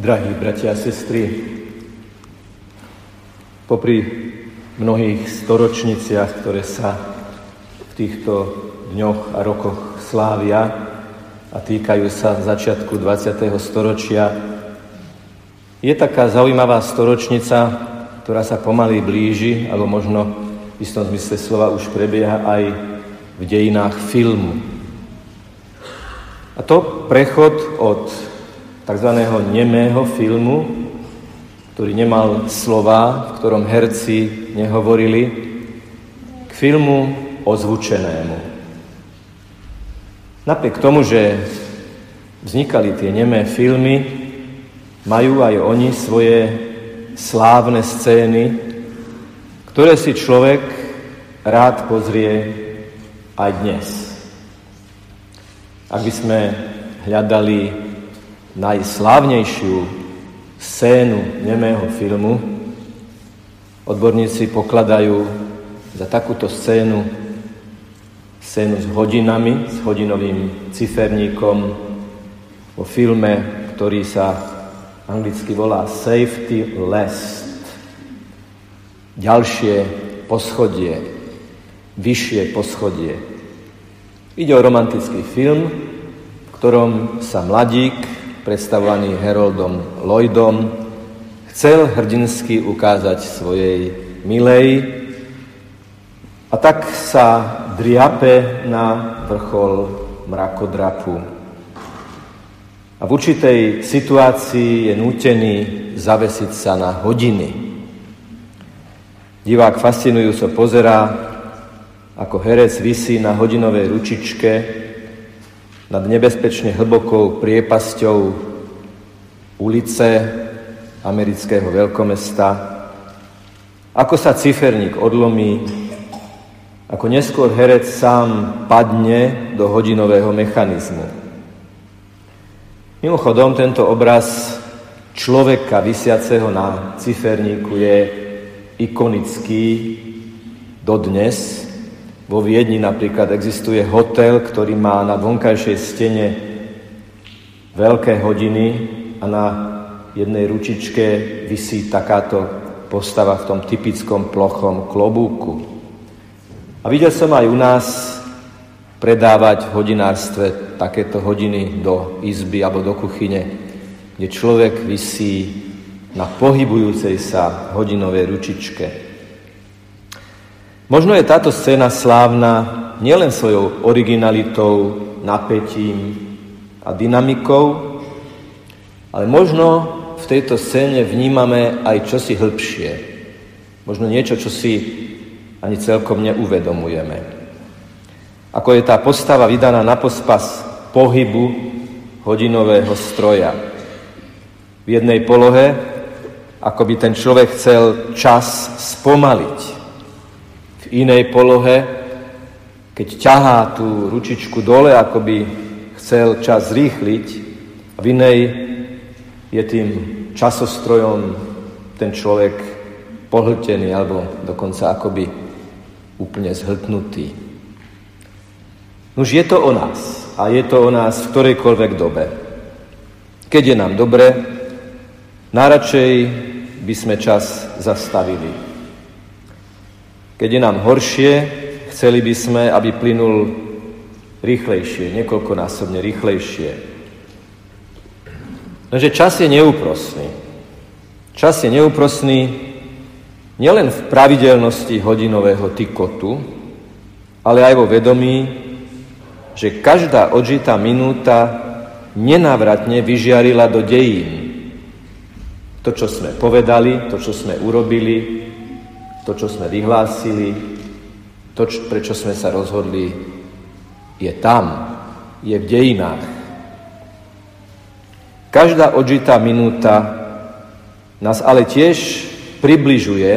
Drahí bratia a sestry, popri mnohých storočniciach, ktoré sa v týchto dňoch a rokoch slávia a týkajú sa začiatku 20. storočia, je taká zaujímavá storočnica, ktorá sa pomaly blíži, alebo možno v istom zmysle slova už prebieha aj v dejinách filmu. A to prechod od tzv. nemého filmu, ktorý nemal slova, v ktorom herci nehovorili, k filmu ozvučenému. Napriek tomu, že vznikali tie nemé filmy, majú aj oni svoje slávne scény, ktoré si človek rád pozrie aj dnes. Ak by sme hľadali najslávnejšiu scénu nemého filmu, odborníci pokladajú za takúto scénu scénu s hodinami, s hodinovým ciferníkom vo filme, ktorý sa anglicky volá Safety Last. Ďalšie poschodie, vyššie poschodie. Ide o romantický film, v ktorom sa mladík predstavovaný Heroldom Lloydom, chcel hrdinsky ukázať svojej milej a tak sa driape na vrchol mrakodrapu. A v určitej situácii je nútený zavesiť sa na hodiny. Divák fascinujúco pozerá, ako herec vysí na hodinovej ručičke nad nebezpečne hlbokou priepasťou ulice amerického veľkomesta, ako sa ciferník odlomí, ako neskôr herec sám padne do hodinového mechanizmu. Mimochodom, tento obraz človeka vysiaceho na ciferníku je ikonický dodnes, vo Viedni napríklad existuje hotel, ktorý má na vonkajšej stene veľké hodiny a na jednej ručičke vysí takáto postava v tom typickom plochom klobúku. A videl som aj u nás predávať v hodinárstve takéto hodiny do izby alebo do kuchyne, kde človek vysí na pohybujúcej sa hodinovej ručičke. Možno je táto scéna slávna nielen svojou originalitou, napätím a dynamikou, ale možno v tejto scéne vnímame aj čosi hĺbšie. Možno niečo, čo si ani celkom neuvedomujeme. Ako je tá postava vydaná na pospas pohybu hodinového stroja. V jednej polohe, ako by ten človek chcel čas spomaliť inej polohe, keď ťahá tú ručičku dole, ako by chcel čas zrýchliť, v inej je tým časostrojom ten človek pohltený alebo dokonca akoby úplne zhltnutý. Už je to o nás a je to o nás v ktorejkoľvek dobe. Keď je nám dobre, najradšej by sme čas zastavili. Keď je nám horšie, chceli by sme, aby plynul rýchlejšie, niekoľkonásobne rýchlejšie. Lenže čas je neúprosný. Čas je neúprosný nielen v pravidelnosti hodinového tykotu, ale aj vo vedomí, že každá odžitá minúta nenávratne vyžiarila do dejín. To, čo sme povedali, to, čo sme urobili, to, čo sme vyhlásili, to, prečo sme sa rozhodli, je tam, je v dejinách. Každá odžitá minúta nás ale tiež približuje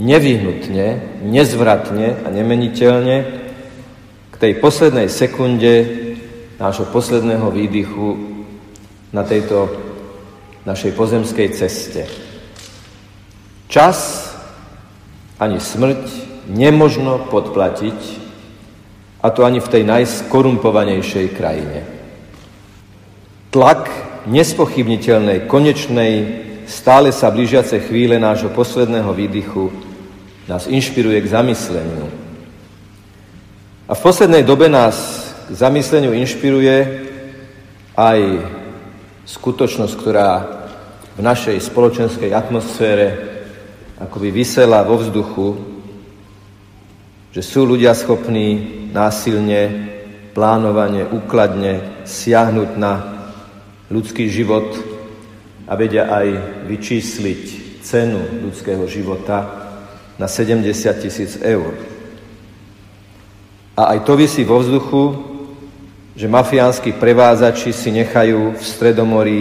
nevyhnutne, nezvratne a nemeniteľne k tej poslednej sekunde nášho posledného výdychu na tejto našej pozemskej ceste. Čas ani smrť nemožno podplatiť, a to ani v tej najskorumpovanejšej krajine. Tlak nespochybniteľnej, konečnej, stále sa blížiacej chvíle nášho posledného výdychu nás inšpiruje k zamysleniu. A v poslednej dobe nás k zamysleniu inšpiruje aj skutočnosť, ktorá v našej spoločenskej atmosfére akoby vysela vo vzduchu, že sú ľudia schopní násilne, plánovane, úkladne siahnuť na ľudský život a vedia aj vyčísliť cenu ľudského života na 70 tisíc eur. A aj to vysí vo vzduchu, že mafiánsky prevádzači si nechajú v Stredomorí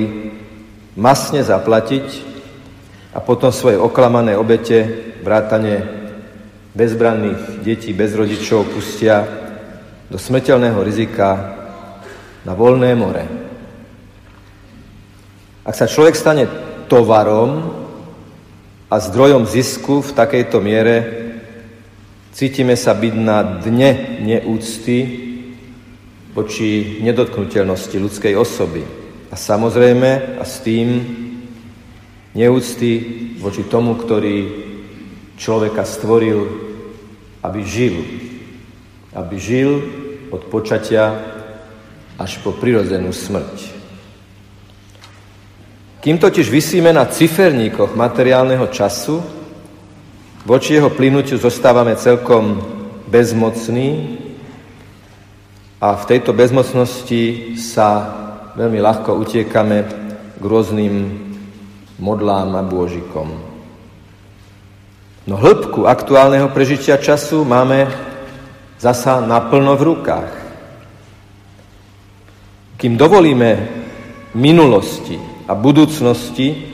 masne zaplatiť a potom svoje oklamané obete, vrátane bezbranných detí bez rodičov pustia do smrteľného rizika na voľné more. Ak sa človek stane tovarom a zdrojom zisku v takejto miere, cítime sa byť na dne neúcty voči nedotknutelnosti ľudskej osoby. A samozrejme, a s tým neúcty voči tomu, ktorý človeka stvoril, aby žil. Aby žil od počatia až po prirodzenú smrť. Kým totiž vysíme na ciferníkoch materiálneho času, voči jeho plynutiu zostávame celkom bezmocní a v tejto bezmocnosti sa veľmi ľahko utiekame k rôznym modlám a bôžikom. No hĺbku aktuálneho prežitia času máme zasa naplno v rukách. Kým dovolíme minulosti a budúcnosti,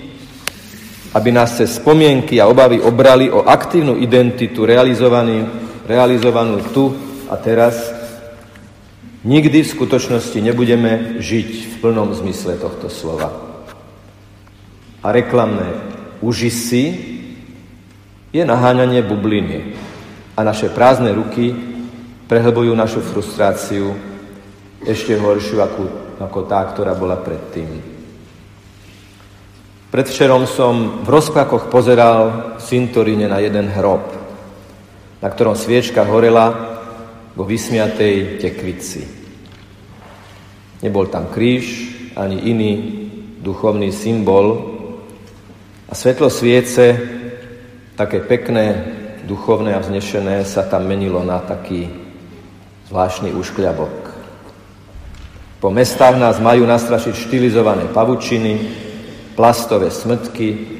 aby nás cez spomienky a obavy obrali o aktívnu identitu realizovanú tu a teraz, Nikdy v skutočnosti nebudeme žiť v plnom zmysle tohto slova. A reklamné užisy je naháňanie bubliny. A naše prázdne ruky prehlbujú našu frustráciu ešte horšiu ako, ako tá, ktorá bola predtým. Predvčerom som v rozpakoch pozeral v cintoríne na jeden hrob, na ktorom sviečka horela vo vysmiatej tekvici. Nebol tam kríž ani iný duchovný symbol. A svetlo sviece, také pekné, duchovné a vznešené, sa tam menilo na taký zvláštny úškľabok. Po mestách nás majú nastrašiť štilizované pavučiny, plastové smrtky,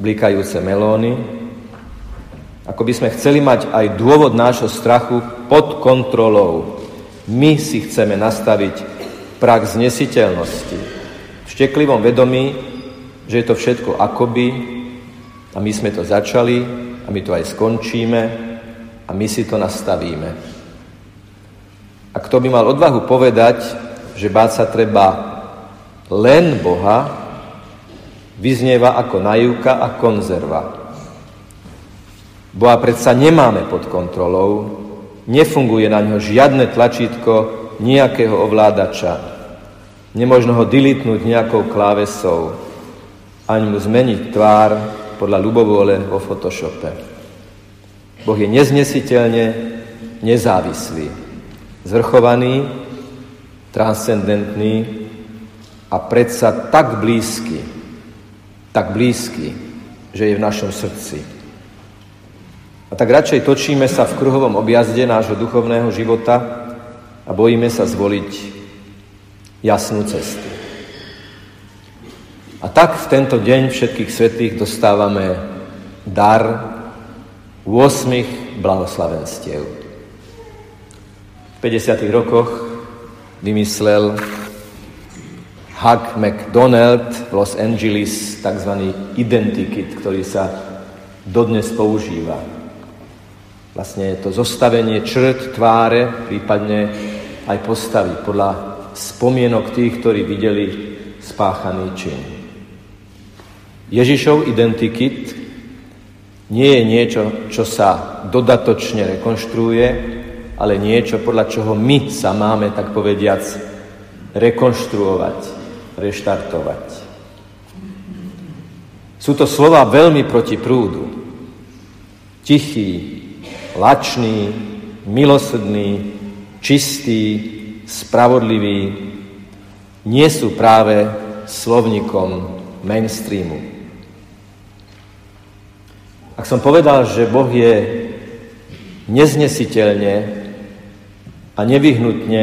blikajúce melóny, ako by sme chceli mať aj dôvod nášho strachu pod kontrolou. My si chceme nastaviť prach znesiteľnosti. V šteklivom vedomí, že je to všetko akoby a my sme to začali a my to aj skončíme a my si to nastavíme. A kto by mal odvahu povedať, že báť sa treba len Boha, vyznieva ako najúka a konzerva. Boha predsa nemáme pod kontrolou, nefunguje na ňo žiadne tlačítko, nejakého ovládača. Nemožno ho dilitnúť nejakou klávesou, ani mu zmeniť tvár podľa ľubovôle vo Photoshope. Boh je neznesiteľne nezávislý, zvrchovaný, transcendentný a predsa tak blízky, tak blízky, že je v našom srdci. A tak radšej točíme sa v kruhovom objazde nášho duchovného života, a bojíme sa zvoliť jasnú cestu. A tak v tento deň všetkých svetých dostávame dar 8 blahoslavenstiev. V 50. rokoch vymyslel Huck McDonald v Los Angeles tzv. identikit, ktorý sa dodnes používa. Vlastne je to zostavenie črt, tváre, prípadne aj postavy podľa spomienok tých, ktorí videli spáchaný čin. Ježišov identikit nie je niečo, čo sa dodatočne rekonštruuje, ale niečo, podľa čoho my sa máme, tak povediac, rekonštruovať. reštartovať. Sú to slova veľmi proti prúdu. Tichý, lačný, milosrdný, čistý, spravodlivý, nie sú práve slovníkom mainstreamu. Ak som povedal, že Boh je neznesiteľne a nevyhnutne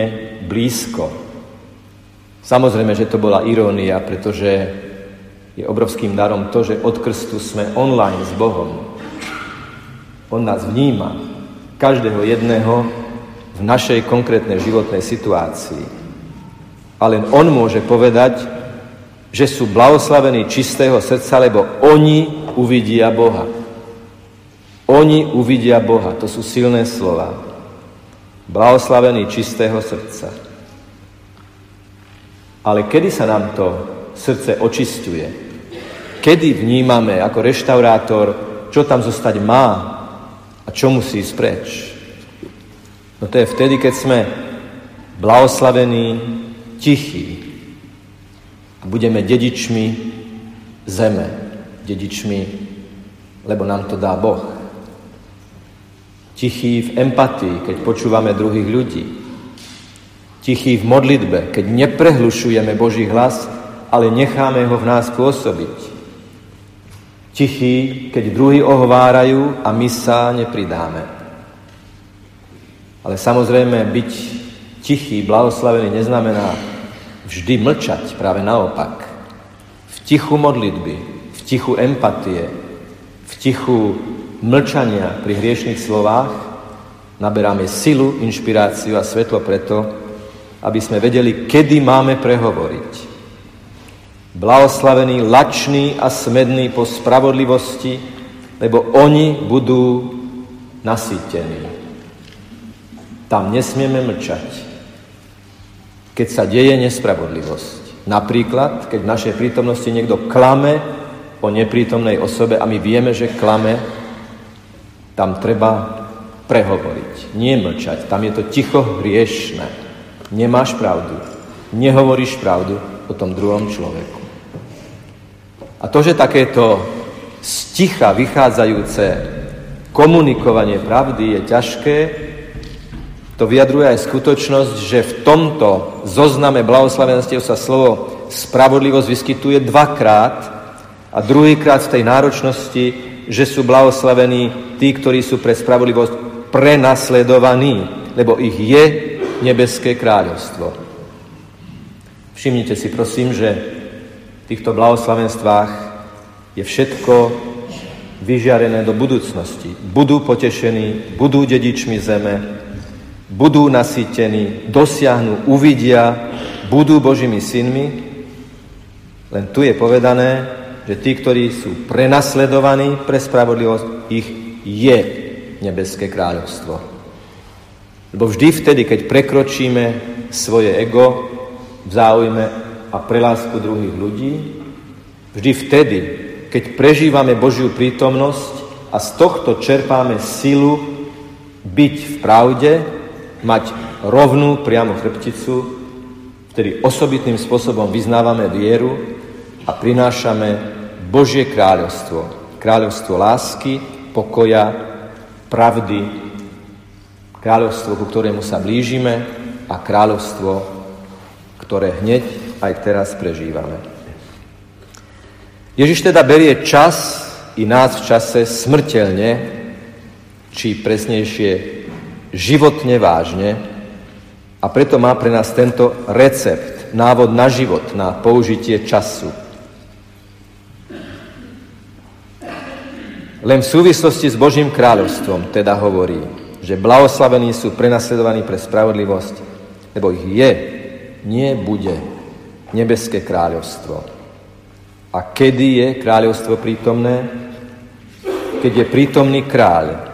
blízko, samozrejme, že to bola irónia, pretože je obrovským darom to, že od krstu sme online s Bohom. On nás vníma, každého jedného v našej konkrétnej životnej situácii. A len On môže povedať, že sú blahoslavení čistého srdca, lebo oni uvidia Boha. Oni uvidia Boha. To sú silné slova. Blahoslavení čistého srdca. Ale kedy sa nám to srdce očistuje? Kedy vnímame ako reštaurátor, čo tam zostať má a čo musí ísť preč? No to je vtedy, keď sme blahoslavení, tichí, budeme dedičmi zeme, dedičmi, lebo nám to dá Boh. Tichý v empatii, keď počúvame druhých ľudí. Tichý v modlitbe, keď neprehlušujeme Boží hlas, ale necháme ho v nás pôsobiť. Tichý, keď druhí ohovárajú a my sa nepridáme. Ale samozrejme, byť tichý, blahoslavený neznamená vždy mlčať, práve naopak. V tichu modlitby, v tichu empatie, v tichu mlčania pri hriešných slovách naberáme silu, inšpiráciu a svetlo preto, aby sme vedeli, kedy máme prehovoriť. Blahoslavený, lačný a smedný po spravodlivosti, lebo oni budú nasýtení. Tam nesmieme mlčať keď sa deje nespravodlivosť. Napríklad, keď v našej prítomnosti niekto klame o neprítomnej osobe a my vieme, že klame, tam treba prehovoriť, nie mlčať. Tam je to ticho hriešne. Nemáš pravdu, nehovoríš pravdu o tom druhom človeku. A to, že takéto sticha vychádzajúce komunikovanie pravdy je ťažké, to vyjadruje aj skutočnosť, že v tomto zozname blahoslavenstiev sa slovo spravodlivosť vyskytuje dvakrát a druhýkrát v tej náročnosti, že sú blahoslavení tí, ktorí sú pre spravodlivosť prenasledovaní, lebo ich je nebeské kráľovstvo. Všimnite si prosím, že v týchto blahoslavenstvách je všetko vyžiarené do budúcnosti. Budú potešení, budú dedičmi zeme, budú nasýtení, dosiahnu, uvidia, budú Božími synmi. Len tu je povedané, že tí, ktorí sú prenasledovaní pre spravodlivosť, ich je nebeské kráľovstvo. Lebo vždy vtedy, keď prekročíme svoje ego v záujme a prelásku druhých ľudí, vždy vtedy, keď prežívame Božiu prítomnosť a z tohto čerpáme silu byť v pravde, mať rovnú priamu chrbticu, vtedy osobitným spôsobom vyznávame vieru a prinášame Božie kráľovstvo. Kráľovstvo lásky, pokoja, pravdy, kráľovstvo, ku ktorému sa blížime a kráľovstvo, ktoré hneď aj teraz prežívame. Ježiš teda berie čas i nás v čase smrteľne, či presnejšie životne vážne a preto má pre nás tento recept, návod na život, na použitie času. Len v súvislosti s Božím kráľovstvom teda hovorí, že blahoslavení sú prenasledovaní pre spravodlivosť, lebo ich je, nie bude nebeské kráľovstvo. A kedy je kráľovstvo prítomné? Keď je prítomný kráľ,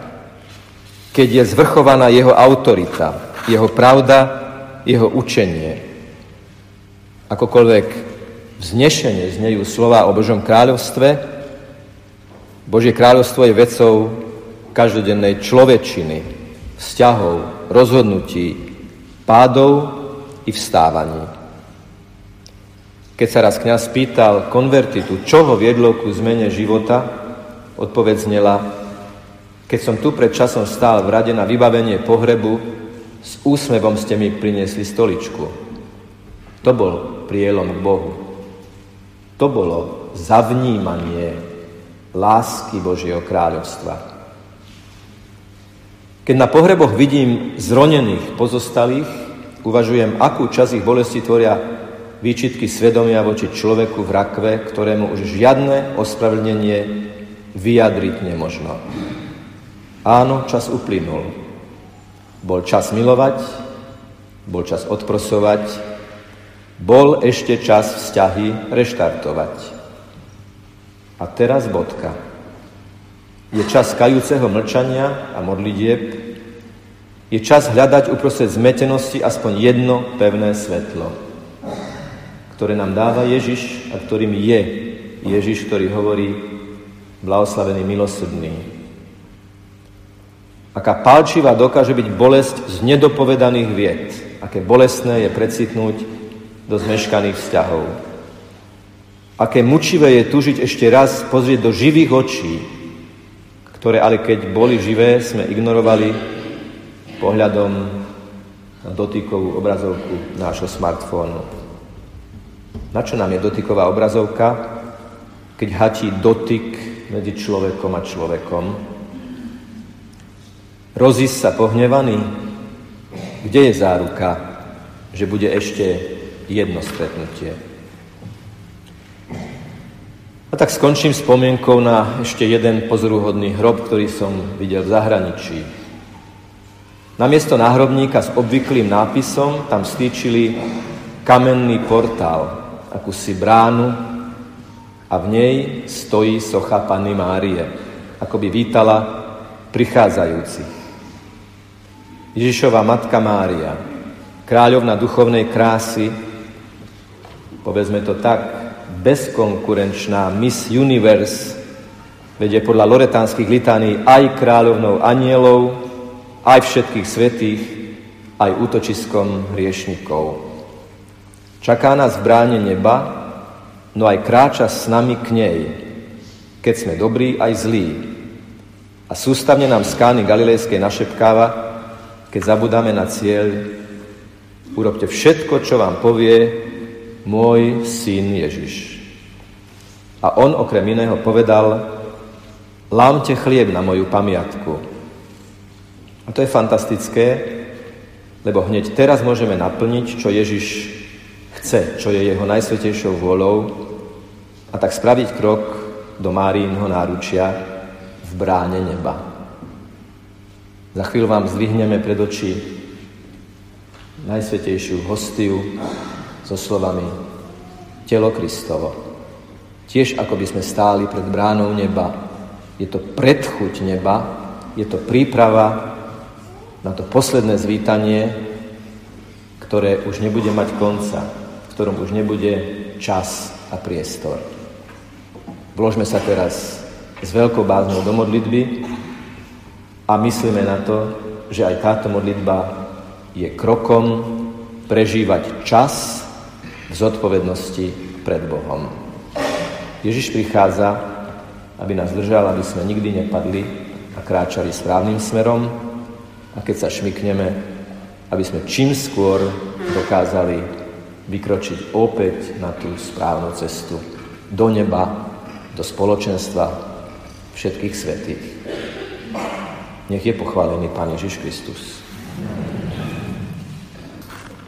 keď je zvrchovaná jeho autorita, jeho pravda, jeho učenie. Akokoľvek vznešenie znejú slova o Božom kráľovstve, Božie kráľovstvo je vecou každodennej človečiny, vzťahov, rozhodnutí, pádov i vstávaní. Keď sa raz kniaz pýtal konvertitu, čo ho viedlo ku zmene života, odpoveď znela, keď som tu pred časom stál v rade na vybavenie pohrebu, s úsmevom ste mi priniesli stoličku. To bol prielom k Bohu. To bolo zavnímanie lásky Božieho kráľovstva. Keď na pohreboch vidím zronených pozostalých, uvažujem, akú časť ich bolesti tvoria výčitky svedomia voči človeku v rakve, ktorému už žiadne ospravedlnenie vyjadriť nemožno. Áno, čas uplynul. Bol čas milovať, bol čas odprosovať, bol ešte čas vzťahy reštartovať. A teraz bodka. Je čas kajúceho mlčania a modlitieb, je čas hľadať uprostred zmetenosti aspoň jedno pevné svetlo ktoré nám dáva Ježiš a ktorým je Ježiš, ktorý hovorí blahoslavený milosrdný. Aká palčivá dokáže byť bolesť z nedopovedaných vied, aké bolestné je precitnúť do zmeškaných vzťahov. Aké mučivé je tužiť ešte raz pozrieť do živých očí, ktoré ale keď boli živé, sme ignorovali pohľadom na dotykovú obrazovku nášho smartfónu. Na čo nám je dotyková obrazovka, keď hatí dotyk medzi človekom a človekom? Rozísť sa pohnevaný? Kde je záruka, že bude ešte jedno stretnutie? A tak skončím spomienkou na ešte jeden pozoruhodný hrob, ktorý som videl v zahraničí. Namiesto náhrobníka s obvyklým nápisom tam stýčili kamenný portál, akúsi bránu a v nej stojí socha Panny Márie, ako by vítala prichádzajúcich. Ježišova Matka Mária, kráľovna duchovnej krásy, povedzme to tak, bezkonkurenčná Miss Universe, vedie podľa loretánskych litánií aj kráľovnou anielov, aj všetkých svetých, aj útočiskom hriešnikov. Čaká nás v bráne neba, no aj kráča s nami k nej, keď sme dobrí aj zlí. A sústavne nám skány Galilejskej našepkáva, keď zabudáme na cieľ, urobte všetko, čo vám povie môj syn Ježiš. A on okrem iného povedal, lámte chlieb na moju pamiatku. A to je fantastické, lebo hneď teraz môžeme naplniť, čo Ježiš chce, čo je jeho najsvetejšou vôľou a tak spraviť krok do Márínho náručia v bráne neba. Za chvíľu vám zdvihneme pred oči najsvetejšiu hostiu so slovami Telo Kristovo. Tiež ako by sme stáli pred bránou neba. Je to predchuť neba, je to príprava na to posledné zvítanie, ktoré už nebude mať konca, v ktorom už nebude čas a priestor. Vložme sa teraz s veľkou báznou do modlitby a myslíme na to, že aj táto modlitba je krokom prežívať čas zodpovednosti pred Bohom. Ježiš prichádza, aby nás držal, aby sme nikdy nepadli a kráčali správnym smerom a keď sa šmikneme, aby sme čím skôr dokázali vykročiť opäť na tú správnu cestu do neba, do spoločenstva všetkých svetých. Nech je pochválený Pán Ježiš Kristus.